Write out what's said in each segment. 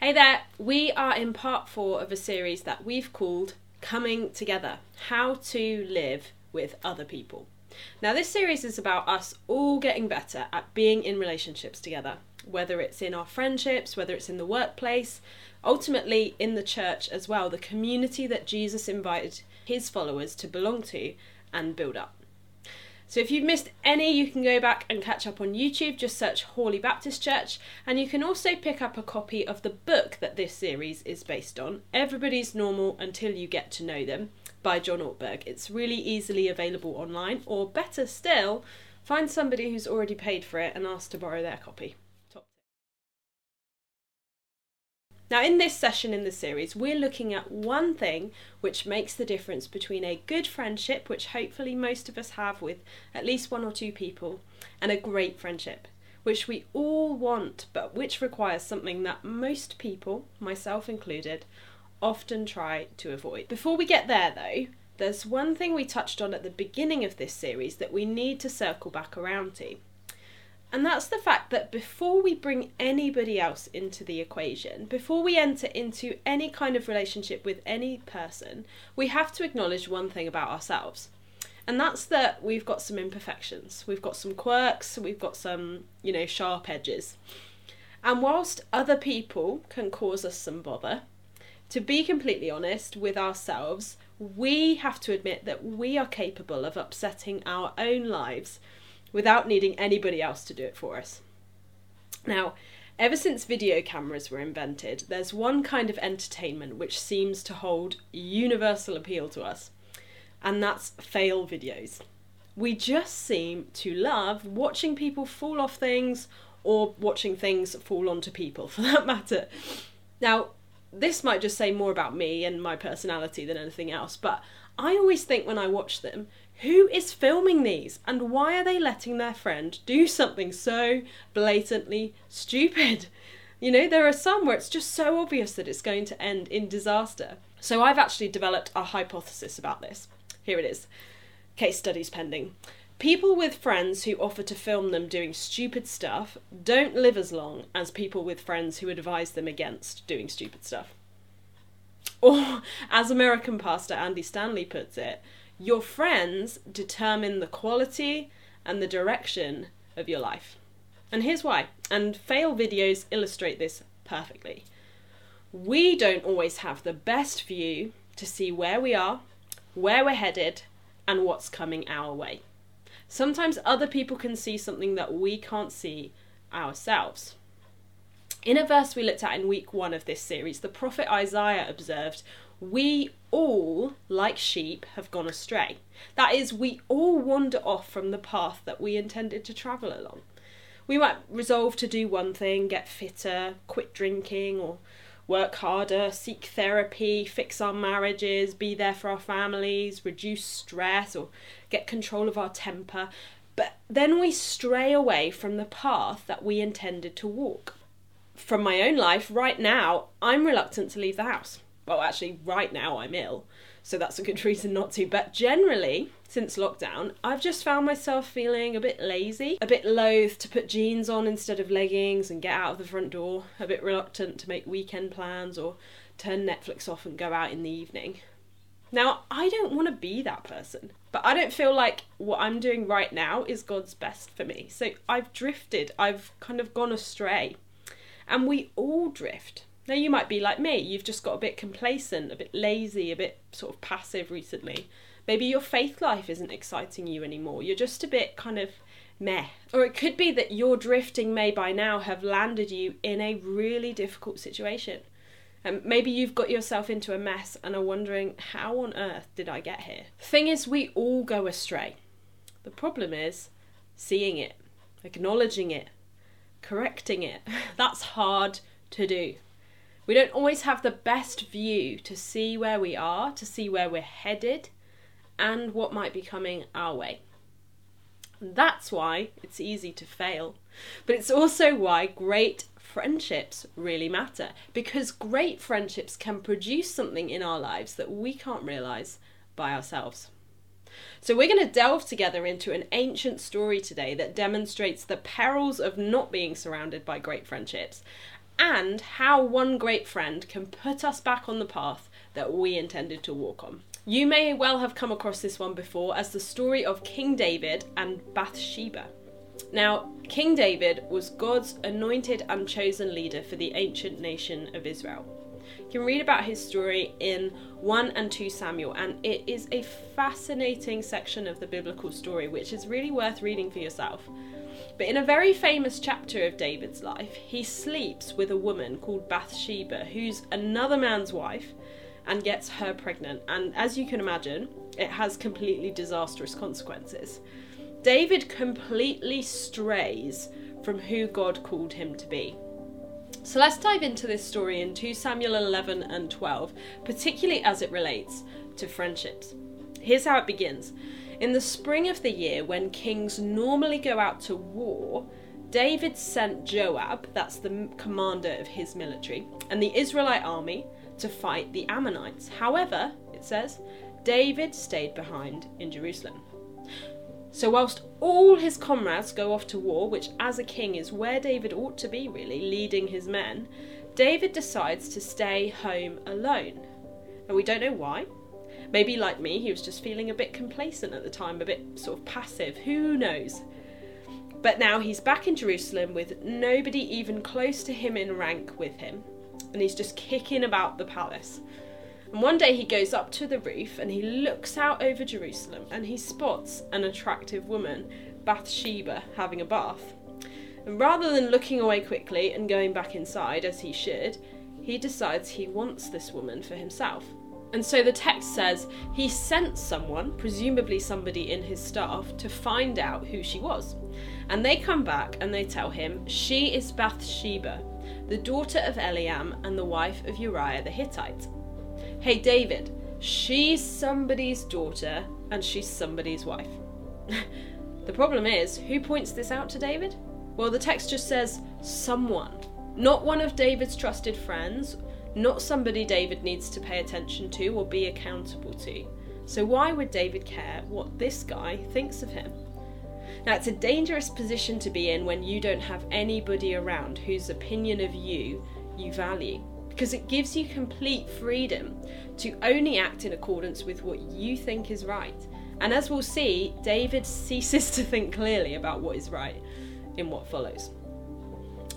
Hey there, we are in part four of a series that we've called Coming Together How to Live with Other People. Now, this series is about us all getting better at being in relationships together, whether it's in our friendships, whether it's in the workplace, ultimately in the church as well, the community that Jesus invited his followers to belong to and build up. So if you've missed any, you can go back and catch up on YouTube. Just search Hawley Baptist Church, and you can also pick up a copy of the book that this series is based on, Everybody's Normal Until You Get to Know Them, by John Ortberg. It's really easily available online, or better still, find somebody who's already paid for it and ask to borrow their copy. Now, in this session in the series, we're looking at one thing which makes the difference between a good friendship, which hopefully most of us have with at least one or two people, and a great friendship, which we all want, but which requires something that most people, myself included, often try to avoid. Before we get there, though, there's one thing we touched on at the beginning of this series that we need to circle back around to. And that's the fact that before we bring anybody else into the equation, before we enter into any kind of relationship with any person, we have to acknowledge one thing about ourselves. And that's that we've got some imperfections. We've got some quirks, we've got some, you know, sharp edges. And whilst other people can cause us some bother, to be completely honest with ourselves, we have to admit that we are capable of upsetting our own lives without needing anybody else to do it for us. Now, ever since video cameras were invented, there's one kind of entertainment which seems to hold universal appeal to us, and that's fail videos. We just seem to love watching people fall off things or watching things fall onto people for that matter. Now, this might just say more about me and my personality than anything else, but I always think when I watch them, who is filming these and why are they letting their friend do something so blatantly stupid? You know, there are some where it's just so obvious that it's going to end in disaster. So I've actually developed a hypothesis about this. Here it is case studies pending. People with friends who offer to film them doing stupid stuff don't live as long as people with friends who advise them against doing stupid stuff. Or, as American pastor Andy Stanley puts it, your friends determine the quality and the direction of your life. And here's why. And fail videos illustrate this perfectly. We don't always have the best view to see where we are, where we're headed, and what's coming our way. Sometimes other people can see something that we can't see ourselves. In a verse we looked at in week one of this series, the prophet Isaiah observed, We all, like sheep, have gone astray. That is, we all wander off from the path that we intended to travel along. We might resolve to do one thing, get fitter, quit drinking, or work harder, seek therapy, fix our marriages, be there for our families, reduce stress, or get control of our temper. But then we stray away from the path that we intended to walk. From my own life, right now, I'm reluctant to leave the house well, actually, right now I'm ill, so that's a good reason not to. But generally, since lockdown, I've just found myself feeling a bit lazy, a bit loath to put jeans on instead of leggings and get out of the front door, a bit reluctant to make weekend plans or turn Netflix off and go out in the evening. Now, I don't want to be that person, but I don't feel like what I'm doing right now is God's best for me. So I've drifted, I've kind of gone astray. And we all drift. Now, you might be like me, you've just got a bit complacent, a bit lazy, a bit sort of passive recently. Maybe your faith life isn't exciting you anymore. You're just a bit kind of meh. Or it could be that your drifting may by now have landed you in a really difficult situation. And maybe you've got yourself into a mess and are wondering, how on earth did I get here? thing is, we all go astray. The problem is seeing it, acknowledging it, correcting it. That's hard to do. We don't always have the best view to see where we are, to see where we're headed, and what might be coming our way. That's why it's easy to fail. But it's also why great friendships really matter. Because great friendships can produce something in our lives that we can't realise by ourselves. So, we're going to delve together into an ancient story today that demonstrates the perils of not being surrounded by great friendships and how one great friend can put us back on the path that we intended to walk on. You may well have come across this one before as the story of King David and Bathsheba. Now, King David was God's anointed and chosen leader for the ancient nation of Israel. You can read about his story in 1 and 2 Samuel, and it is a fascinating section of the biblical story which is really worth reading for yourself. But in a very famous chapter of David's life, he sleeps with a woman called Bathsheba, who's another man's wife, and gets her pregnant. And as you can imagine, it has completely disastrous consequences. David completely strays from who God called him to be. So let's dive into this story in 2 Samuel 11 and 12, particularly as it relates to friendships. Here's how it begins. In the spring of the year, when kings normally go out to war, David sent Joab, that's the commander of his military, and the Israelite army to fight the Ammonites. However, it says, David stayed behind in Jerusalem. So, whilst all his comrades go off to war, which as a king is where David ought to be, really, leading his men, David decides to stay home alone. And we don't know why. Maybe, like me, he was just feeling a bit complacent at the time, a bit sort of passive. Who knows? But now he's back in Jerusalem with nobody even close to him in rank with him, and he's just kicking about the palace. And one day he goes up to the roof and he looks out over Jerusalem and he spots an attractive woman, Bathsheba, having a bath. And rather than looking away quickly and going back inside as he should, he decides he wants this woman for himself. And so the text says he sent someone, presumably somebody in his staff, to find out who she was. And they come back and they tell him she is Bathsheba, the daughter of Eliam and the wife of Uriah the Hittite. Hey, David, she's somebody's daughter and she's somebody's wife. the problem is, who points this out to David? Well, the text just says someone, not one of David's trusted friends, not somebody David needs to pay attention to or be accountable to. So, why would David care what this guy thinks of him? Now, it's a dangerous position to be in when you don't have anybody around whose opinion of you you value because it gives you complete freedom to only act in accordance with what you think is right. And as we'll see, David ceases to think clearly about what is right in what follows.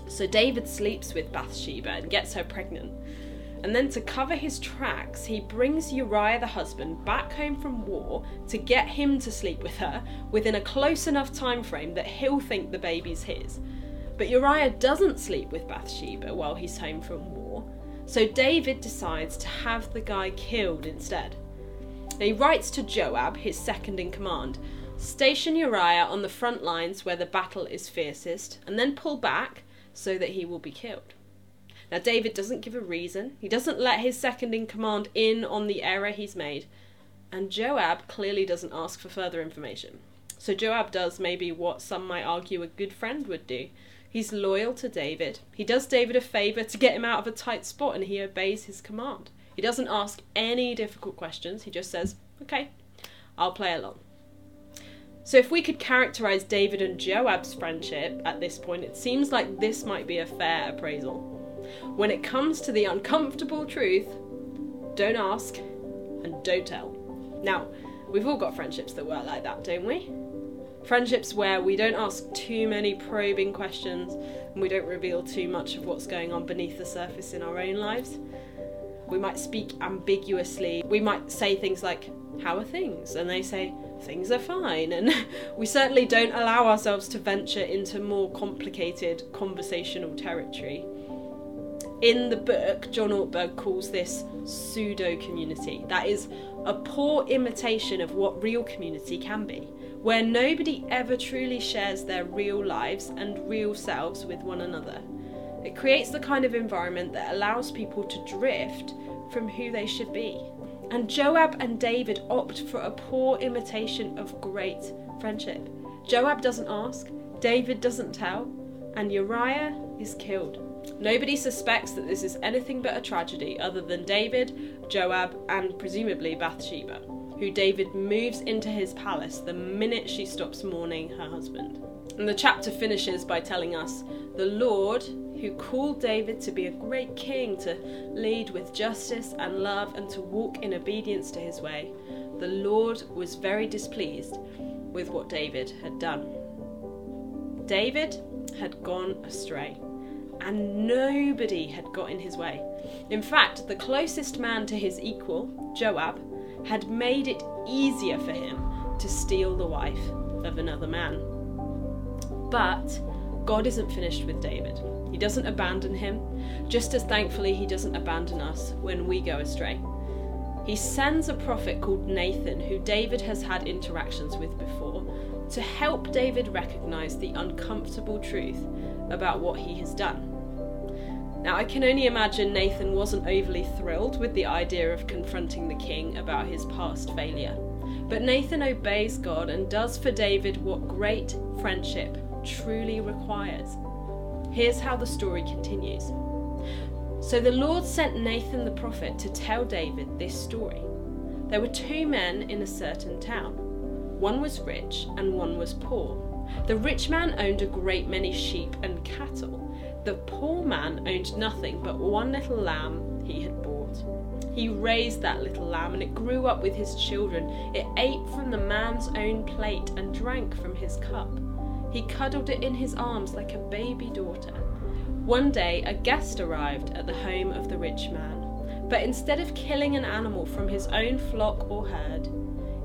So David sleeps with Bathsheba and gets her pregnant. And then to cover his tracks, he brings Uriah the husband back home from war to get him to sleep with her within a close enough time frame that he'll think the baby's his. But Uriah doesn't sleep with Bathsheba while he's home from war so David decides to have the guy killed instead. He writes to Joab, his second in command, station Uriah on the front lines where the battle is fiercest, and then pull back so that he will be killed. Now, David doesn't give a reason, he doesn't let his second in command in on the error he's made, and Joab clearly doesn't ask for further information. So, Joab does maybe what some might argue a good friend would do He's loyal to David. He does David a favour to get him out of a tight spot and he obeys his command. He doesn't ask any difficult questions, he just says, Okay, I'll play along. So, if we could characterise David and Joab's friendship at this point, it seems like this might be a fair appraisal. When it comes to the uncomfortable truth, don't ask and don't tell. Now, we've all got friendships that work like that, don't we? Friendships where we don't ask too many probing questions and we don't reveal too much of what's going on beneath the surface in our own lives. We might speak ambiguously. We might say things like, How are things? And they say, Things are fine. And we certainly don't allow ourselves to venture into more complicated conversational territory. In the book, John Ortberg calls this pseudo community. That is a poor imitation of what real community can be where nobody ever truly shares their real lives and real selves with one another. It creates the kind of environment that allows people to drift from who they should be. And Joab and David opt for a poor imitation of great friendship. Joab doesn't ask, David doesn't tell, and Uriah is killed. Nobody suspects that this is anything but a tragedy other than David, Joab, and presumably Bathsheba who David moves into his palace the minute she stops mourning her husband. And the chapter finishes by telling us the Lord, who called David to be a great king, to lead with justice and love, and to walk in obedience to his way, the Lord was very displeased with what David had done. David had gone astray, and nobody had got in his way. In fact, the closest man to his equal, Joab, had made it easier for him to steal the wife of another man. But God isn't finished with David. He doesn't abandon him, just as thankfully he doesn't abandon us when we go astray. He sends a prophet called Nathan, who David has had interactions with before, to help David recognize the uncomfortable truth about what he has done. Now, I can only imagine Nathan wasn't overly thrilled with the idea of confronting the king about his past failure. But Nathan obeys God and does for David what great friendship truly requires. Here's how the story continues. So the Lord sent Nathan the prophet to tell David this story. There were two men in a certain town. One was rich and one was poor. The rich man owned a great many sheep and cattle. The poor man owned nothing but one little lamb he had bought. He raised that little lamb and it grew up with his children. It ate from the man's own plate and drank from his cup. He cuddled it in his arms like a baby daughter. One day, a guest arrived at the home of the rich man, but instead of killing an animal from his own flock or herd,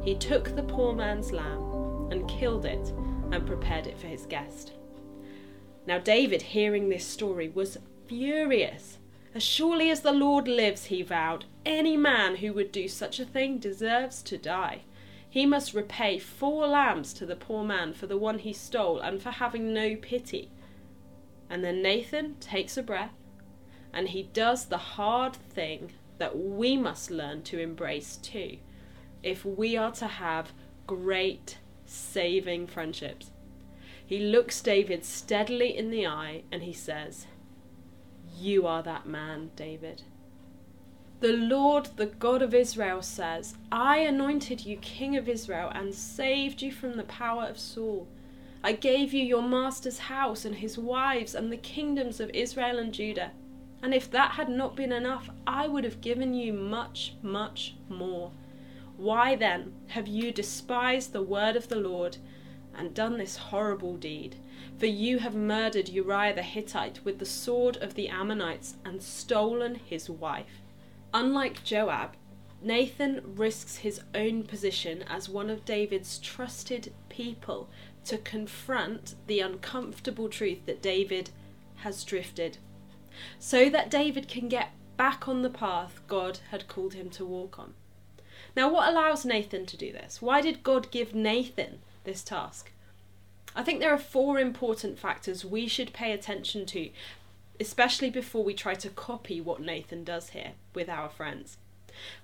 he took the poor man's lamb and killed it and prepared it for his guest. Now, David, hearing this story, was furious. As surely as the Lord lives, he vowed, any man who would do such a thing deserves to die. He must repay four lambs to the poor man for the one he stole and for having no pity. And then Nathan takes a breath and he does the hard thing that we must learn to embrace too, if we are to have great saving friendships. He looks David steadily in the eye and he says, You are that man, David. The Lord, the God of Israel, says, I anointed you king of Israel and saved you from the power of Saul. I gave you your master's house and his wives and the kingdoms of Israel and Judah. And if that had not been enough, I would have given you much, much more. Why then have you despised the word of the Lord and done this horrible deed? For you have murdered Uriah the Hittite with the sword of the Ammonites and stolen his wife. Unlike Joab, Nathan risks his own position as one of David's trusted people to confront the uncomfortable truth that David has drifted, so that David can get back on the path God had called him to walk on. Now, what allows Nathan to do this? Why did God give Nathan this task? I think there are four important factors we should pay attention to especially before we try to copy what Nathan does here with our friends.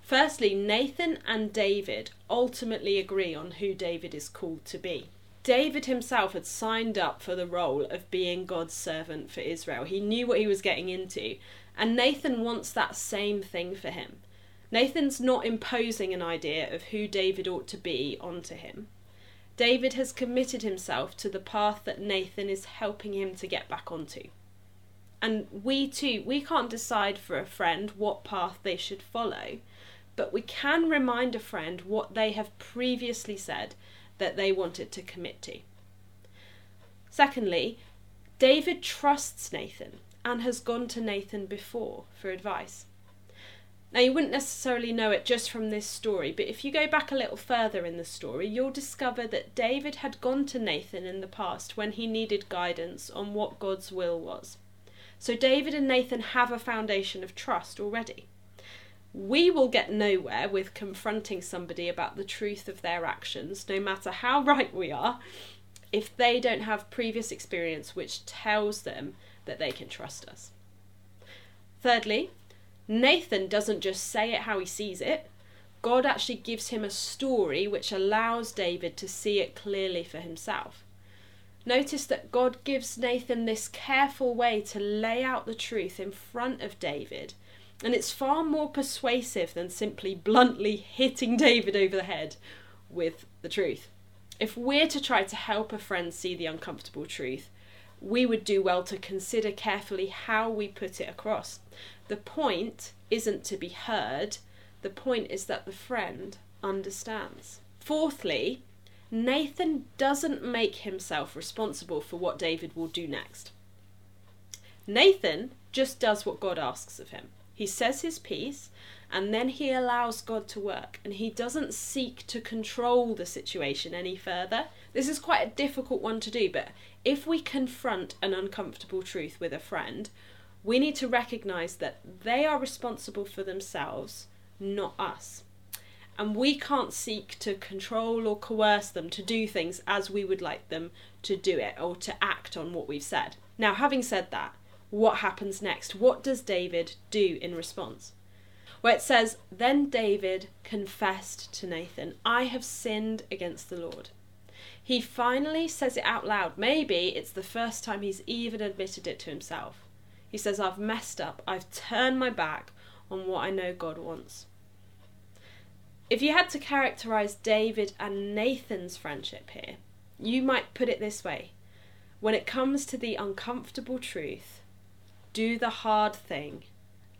Firstly, Nathan and David ultimately agree on who David is called to be. David himself had signed up for the role of being God's servant for Israel. He knew what he was getting into, and Nathan wants that same thing for him. Nathan's not imposing an idea of who David ought to be onto him. David has committed himself to the path that Nathan is helping him to get back onto. And we too, we can't decide for a friend what path they should follow, but we can remind a friend what they have previously said that they wanted to commit to. Secondly, David trusts Nathan and has gone to Nathan before for advice. Now, you wouldn't necessarily know it just from this story, but if you go back a little further in the story, you'll discover that David had gone to Nathan in the past when he needed guidance on what God's will was. So David and Nathan have a foundation of trust already. We will get nowhere with confronting somebody about the truth of their actions, no matter how right we are, if they don't have previous experience which tells them that they can trust us. Thirdly, Nathan doesn't just say it how he sees it. God actually gives him a story which allows David to see it clearly for himself. Notice that God gives Nathan this careful way to lay out the truth in front of David, and it's far more persuasive than simply bluntly hitting David over the head with the truth. If we're to try to help a friend see the uncomfortable truth, we would do well to consider carefully how we put it across. The point isn't to be heard, the point is that the friend understands. Fourthly, Nathan doesn't make himself responsible for what David will do next. Nathan just does what God asks of him. He says his piece and then he allows God to work and he doesn't seek to control the situation any further. This is quite a difficult one to do, but if we confront an uncomfortable truth with a friend, we need to recognize that they are responsible for themselves, not us. And we can't seek to control or coerce them to do things as we would like them to do it or to act on what we've said. Now, having said that, what happens next? What does David do in response? Where it says, Then David confessed to Nathan, I have sinned against the Lord. He finally says it out loud. Maybe it's the first time he's even admitted it to himself. He says, I've messed up. I've turned my back on what I know God wants. If you had to characterize David and Nathan's friendship here, you might put it this way When it comes to the uncomfortable truth, do the hard thing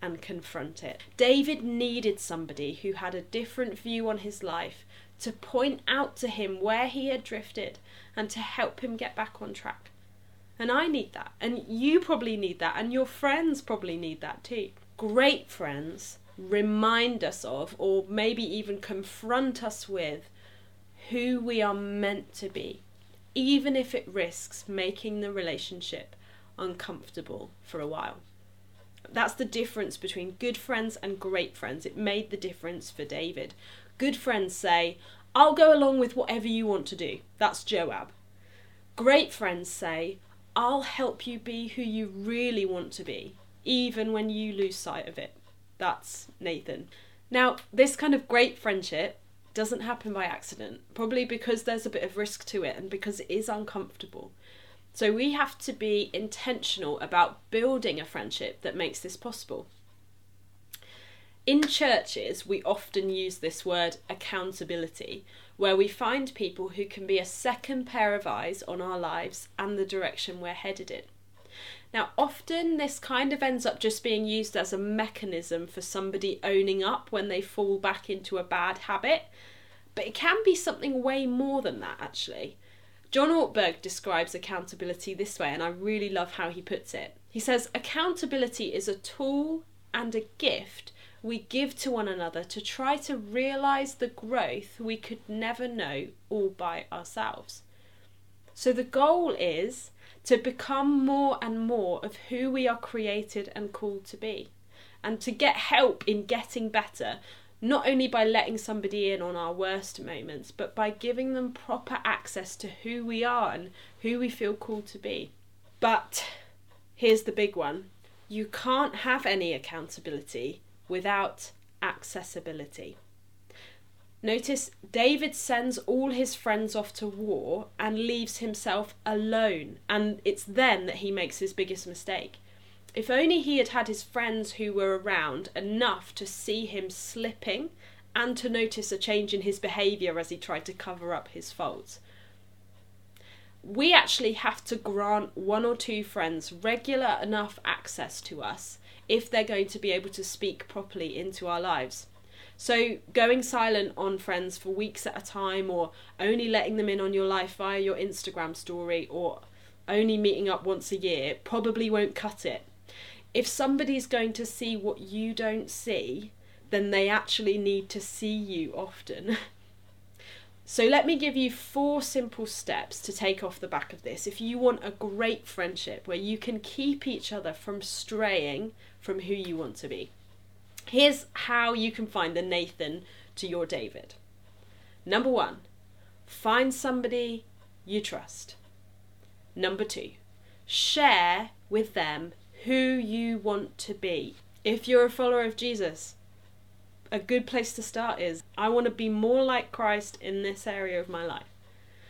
and confront it. David needed somebody who had a different view on his life to point out to him where he had drifted and to help him get back on track. And I need that. And you probably need that. And your friends probably need that too. Great friends remind us of, or maybe even confront us with, who we are meant to be, even if it risks making the relationship uncomfortable for a while. That's the difference between good friends and great friends. It made the difference for David. Good friends say, I'll go along with whatever you want to do. That's Joab. Great friends say, I'll help you be who you really want to be, even when you lose sight of it. That's Nathan. Now, this kind of great friendship doesn't happen by accident, probably because there's a bit of risk to it and because it is uncomfortable. So we have to be intentional about building a friendship that makes this possible. In churches, we often use this word accountability, where we find people who can be a second pair of eyes on our lives and the direction we're headed in. Now, often this kind of ends up just being used as a mechanism for somebody owning up when they fall back into a bad habit, but it can be something way more than that, actually. John Ortberg describes accountability this way, and I really love how he puts it. He says, Accountability is a tool and a gift we give to one another to try to realize the growth we could never know all by ourselves. So the goal is to become more and more of who we are created and called to be, and to get help in getting better not only by letting somebody in on our worst moments, but by giving them proper access to who we are and who we feel called to be. But here's the big one you can't have any accountability without accessibility. Notice David sends all his friends off to war and leaves himself alone, and it's then that he makes his biggest mistake. If only he had had his friends who were around enough to see him slipping and to notice a change in his behaviour as he tried to cover up his faults. We actually have to grant one or two friends regular enough access to us if they're going to be able to speak properly into our lives. So, going silent on friends for weeks at a time, or only letting them in on your life via your Instagram story, or only meeting up once a year probably won't cut it if somebody's going to see what you don't see, then they actually need to see you often. so, let me give you four simple steps to take off the back of this if you want a great friendship where you can keep each other from straying from who you want to be. Here's how you can find the Nathan to your David. Number one, find somebody you trust. Number two, share with them who you want to be. If you're a follower of Jesus, a good place to start is I want to be more like Christ in this area of my life.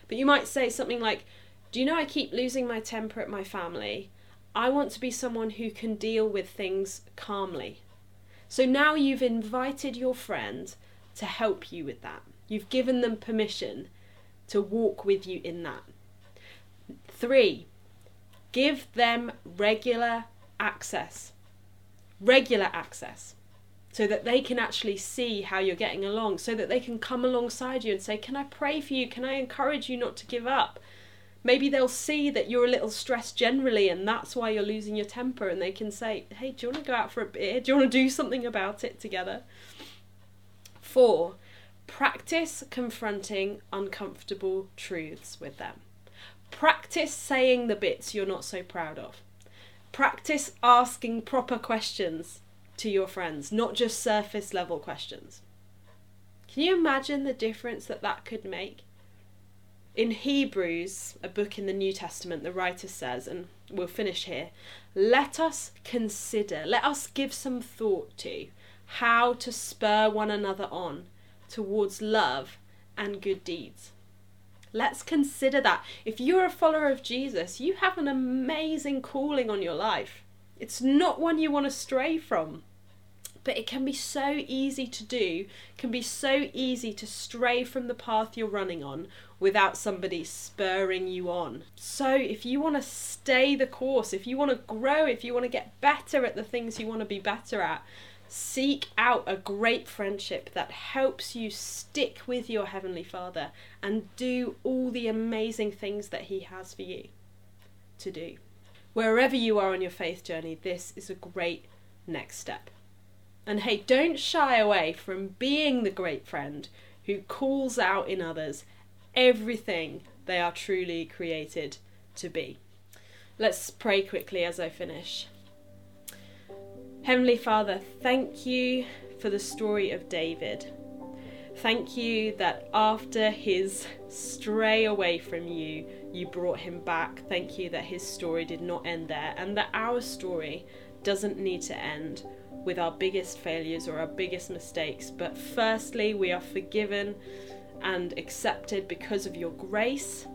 But you might say something like, Do you know I keep losing my temper at my family? I want to be someone who can deal with things calmly. So now you've invited your friend to help you with that. You've given them permission to walk with you in that. Three, Give them regular access. Regular access. So that they can actually see how you're getting along, so that they can come alongside you and say, Can I pray for you? Can I encourage you not to give up? Maybe they'll see that you're a little stressed generally and that's why you're losing your temper, and they can say, Hey, do you want to go out for a beer? Do you want to do something about it together? Four, practice confronting uncomfortable truths with them. Practice saying the bits you're not so proud of. Practice asking proper questions to your friends, not just surface level questions. Can you imagine the difference that that could make? In Hebrews, a book in the New Testament, the writer says, and we'll finish here let us consider, let us give some thought to how to spur one another on towards love and good deeds. Let's consider that. If you're a follower of Jesus, you have an amazing calling on your life. It's not one you want to stray from. But it can be so easy to do, can be so easy to stray from the path you're running on without somebody spurring you on. So, if you want to stay the course, if you want to grow, if you want to get better at the things you want to be better at, Seek out a great friendship that helps you stick with your Heavenly Father and do all the amazing things that He has for you to do. Wherever you are on your faith journey, this is a great next step. And hey, don't shy away from being the great friend who calls out in others everything they are truly created to be. Let's pray quickly as I finish. Heavenly Father, thank you for the story of David. Thank you that after his stray away from you, you brought him back. Thank you that his story did not end there and that our story doesn't need to end with our biggest failures or our biggest mistakes. But firstly, we are forgiven and accepted because of your grace.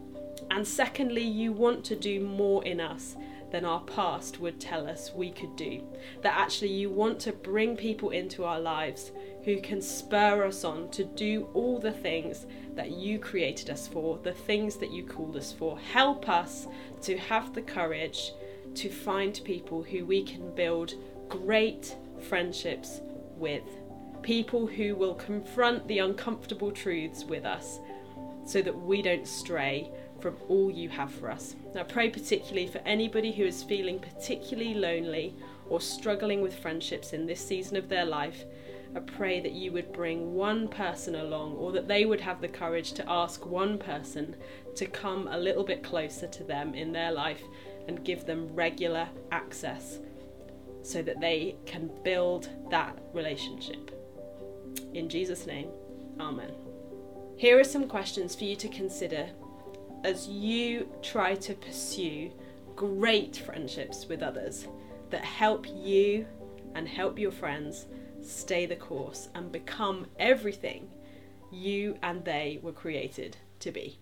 And secondly, you want to do more in us than our past would tell us we could do. That actually you want to bring people into our lives who can spur us on to do all the things that you created us for, the things that you called us for. Help us to have the courage to find people who we can build great friendships with. People who will confront the uncomfortable truths with us so that we don't stray from all you have for us. Now, pray particularly for anybody who is feeling particularly lonely or struggling with friendships in this season of their life. I pray that you would bring one person along, or that they would have the courage to ask one person to come a little bit closer to them in their life and give them regular access so that they can build that relationship. In Jesus' name, Amen. Here are some questions for you to consider as you try to pursue great friendships with others that help you and help your friends stay the course and become everything you and they were created to be.